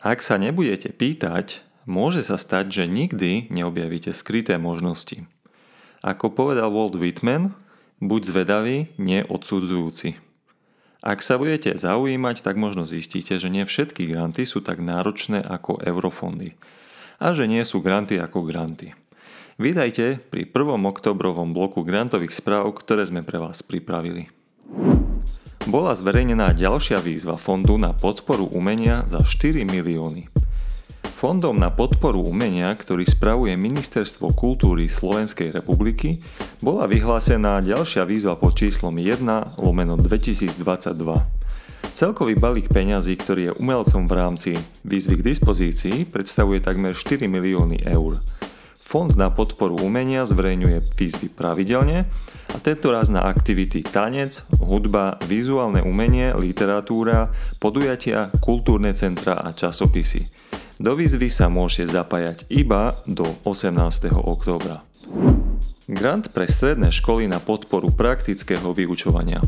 Ak sa nebudete pýtať, môže sa stať, že nikdy neobjavíte skryté možnosti. Ako povedal Walt Whitman, buď zvedavý, nie odsudzujúci. Ak sa budete zaujímať, tak možno zistíte, že nie všetky granty sú tak náročné ako eurofondy a že nie sú granty ako granty. Vydajte pri 1. oktobrovom bloku grantových správ, ktoré sme pre vás pripravili. Bola zverejnená ďalšia výzva fondu na podporu umenia za 4 milióny. Fondom na podporu umenia, ktorý spravuje Ministerstvo kultúry Slovenskej republiky, bola vyhlásená ďalšia výzva pod číslom 1 lomeno 2022. Celkový balík peňazí, ktorý je umelcom v rámci výzvy k dispozícii, predstavuje takmer 4 milióny eur. Fond na podporu umenia zverejňuje výzvy pravidelne a tento raz na aktivity tanec, hudba, vizuálne umenie, literatúra, podujatia, kultúrne centra a časopisy. Do výzvy sa môžete zapájať iba do 18. októbra. Grant pre stredné školy na podporu praktického vyučovania.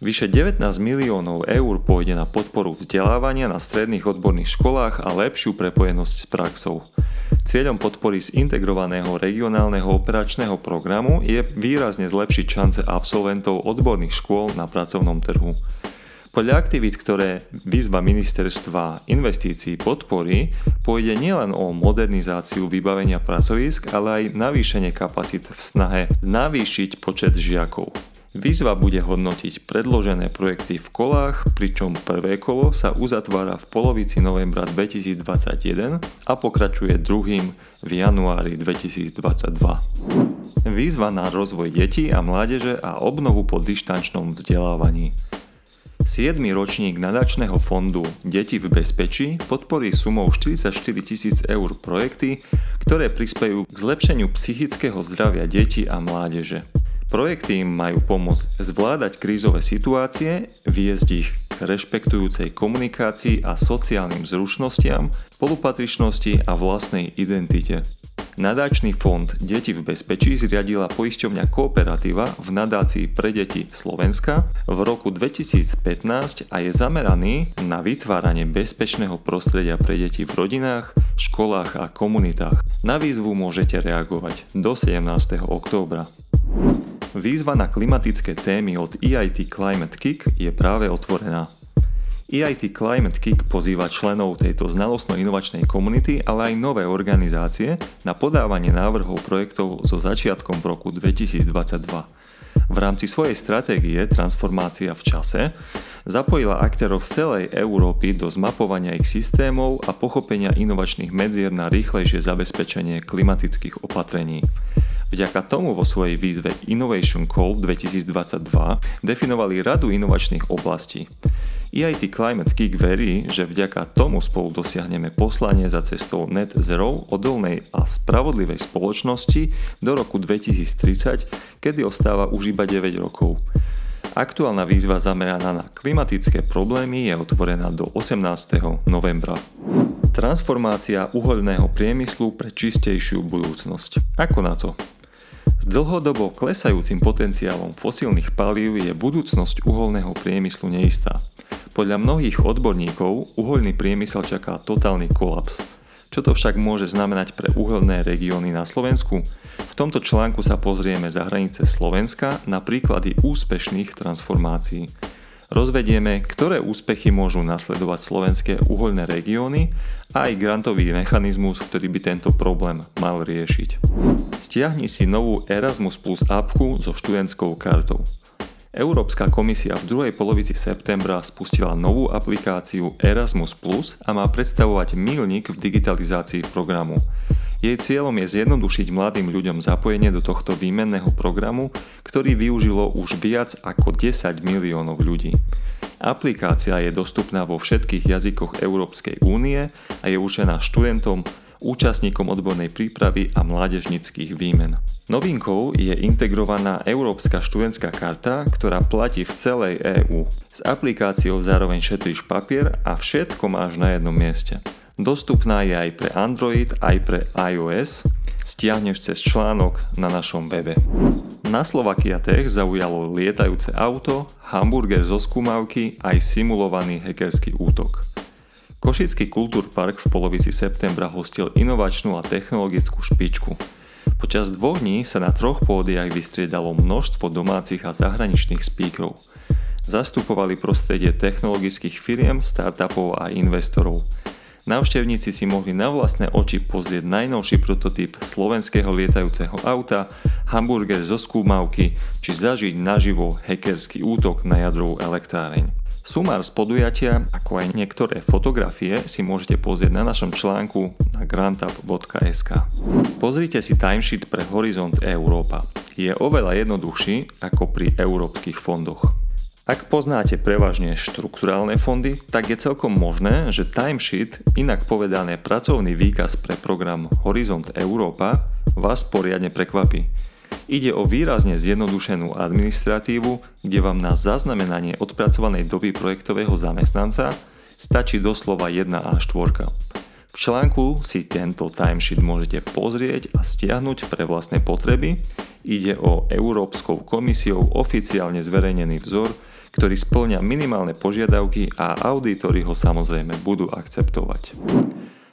Vyše 19 miliónov eur pôjde na podporu vzdelávania na stredných odborných školách a lepšiu prepojenosť s praxou. Cieľom podpory z integrovaného regionálneho operačného programu je výrazne zlepšiť šance absolventov odborných škôl na pracovnom trhu. Podľa aktivít, ktoré výzva ministerstva investícií podporí, pôjde nielen o modernizáciu vybavenia pracovisk, ale aj navýšenie kapacít v snahe navýšiť počet žiakov. Výzva bude hodnotiť predložené projekty v kolách, pričom prvé kolo sa uzatvára v polovici novembra 2021 a pokračuje druhým v januári 2022. Výzva na rozvoj detí a mládeže a obnovu po dištančnom vzdelávaní. 7. ročník nadačného fondu Deti v bezpečí podporí sumou 44 tisíc eur projekty, ktoré prispejú k zlepšeniu psychického zdravia detí a mládeže. Projekty im majú pomôcť zvládať krízové situácie, viesť ich k rešpektujúcej komunikácii a sociálnym zručnostiam, spolupatričnosti a vlastnej identite. Nadačný fond Deti v bezpečí zriadila poisťovňa Kooperativa v nadácii pre deti Slovenska v roku 2015 a je zameraný na vytváranie bezpečného prostredia pre deti v rodinách, školách a komunitách. Na výzvu môžete reagovať do 17. októbra. Výzva na klimatické témy od EIT Climate Kick je práve otvorená. EIT Climate Kick pozýva členov tejto znalostno-inovačnej komunity, ale aj nové organizácie na podávanie návrhov projektov so začiatkom v roku 2022. V rámci svojej stratégie Transformácia v čase zapojila aktérov z celej Európy do zmapovania ich systémov a pochopenia inovačných medzier na rýchlejšie zabezpečenie klimatických opatrení. Vďaka tomu vo svojej výzve Innovation Call 2022 definovali radu inovačných oblastí. EIT Climate Kick verí, že vďaka tomu spolu dosiahneme poslanie za cestou net zero odolnej a spravodlivej spoločnosti do roku 2030, kedy ostáva už iba 9 rokov. Aktuálna výzva zameraná na klimatické problémy je otvorená do 18. novembra. Transformácia uhoľného priemyslu pre čistejšiu budúcnosť. Ako na to? Dlhodobo klesajúcim potenciálom fosílnych palív je budúcnosť uholného priemyslu neistá. Podľa mnohých odborníkov uholný priemysel čaká totálny kolaps. Čo to však môže znamenať pre uholné regióny na Slovensku? V tomto článku sa pozrieme za hranice Slovenska na príklady úspešných transformácií. Rozvedieme, ktoré úspechy môžu nasledovať slovenské uholné regióny a aj grantový mechanizmus, ktorý by tento problém mal riešiť. Stiahni si novú Erasmus Plus appku so študentskou kartou. Európska komisia v druhej polovici septembra spustila novú aplikáciu Erasmus Plus a má predstavovať milník v digitalizácii programu. Jej cieľom je zjednodušiť mladým ľuďom zapojenie do tohto výmenného programu, ktorý využilo už viac ako 10 miliónov ľudí. Aplikácia je dostupná vo všetkých jazykoch Európskej únie a je určená študentom, účastníkom odbornej prípravy a mládežnických výmen. Novinkou je integrovaná Európska študentská karta, ktorá platí v celej EÚ. S aplikáciou zároveň šetríš papier a všetko máš na jednom mieste. Dostupná je aj pre Android, aj pre iOS, stiahneš cez článok na našom webe. Na Slovakia Tech zaujalo lietajúce auto, hamburger zo skúmavky aj simulovaný hackerský útok. Košický Kultúrpark v polovici septembra hostil inovačnú a technologickú špičku. Počas dvoch dní sa na troch pódiach vystriedalo množstvo domácich a zahraničných speakerov. Zastupovali prostredie technologických firiem, startupov a investorov. Navštevníci si mohli na vlastné oči pozrieť najnovší prototyp slovenského lietajúceho auta, hamburger zo skúmavky či zažiť naživo hackerský útok na jadrovú elektráreň. Sumár z podujatia, ako aj niektoré fotografie si môžete pozrieť na našom článku na grantup.sk. Pozrite si timesheet pre Horizont Európa. Je oveľa jednoduchší ako pri európskych fondoch. Ak poznáte prevažne štrukturálne fondy, tak je celkom možné, že timesheet, inak povedané pracovný výkaz pre program Horizont Európa, vás poriadne prekvapí. Ide o výrazne zjednodušenú administratívu, kde vám na zaznamenanie odpracovanej doby projektového zamestnanca stačí doslova 1 A4. V článku si tento timesheet môžete pozrieť a stiahnuť pre vlastné potreby. Ide o Európskou komisiou oficiálne zverejnený vzor, ktorý splňa minimálne požiadavky a auditory ho samozrejme budú akceptovať.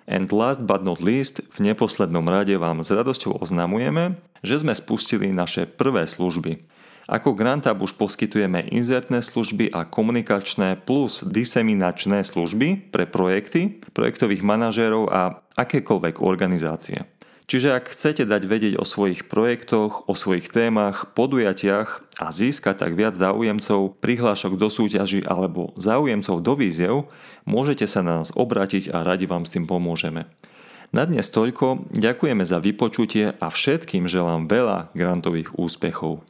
And last but not least, v neposlednom rade vám s radosťou oznamujeme, že sme spustili naše prvé služby. Ako Grantab už poskytujeme inzertné služby a komunikačné plus diseminačné služby pre projekty, projektových manažérov a akékoľvek organizácie. Čiže ak chcete dať vedieť o svojich projektoch, o svojich témach, podujatiach a získať tak viac záujemcov, prihlášok do súťaži alebo záujemcov do víziev, môžete sa na nás obrátiť a radi vám s tým pomôžeme. Na dnes toľko, ďakujeme za vypočutie a všetkým želám veľa grantových úspechov.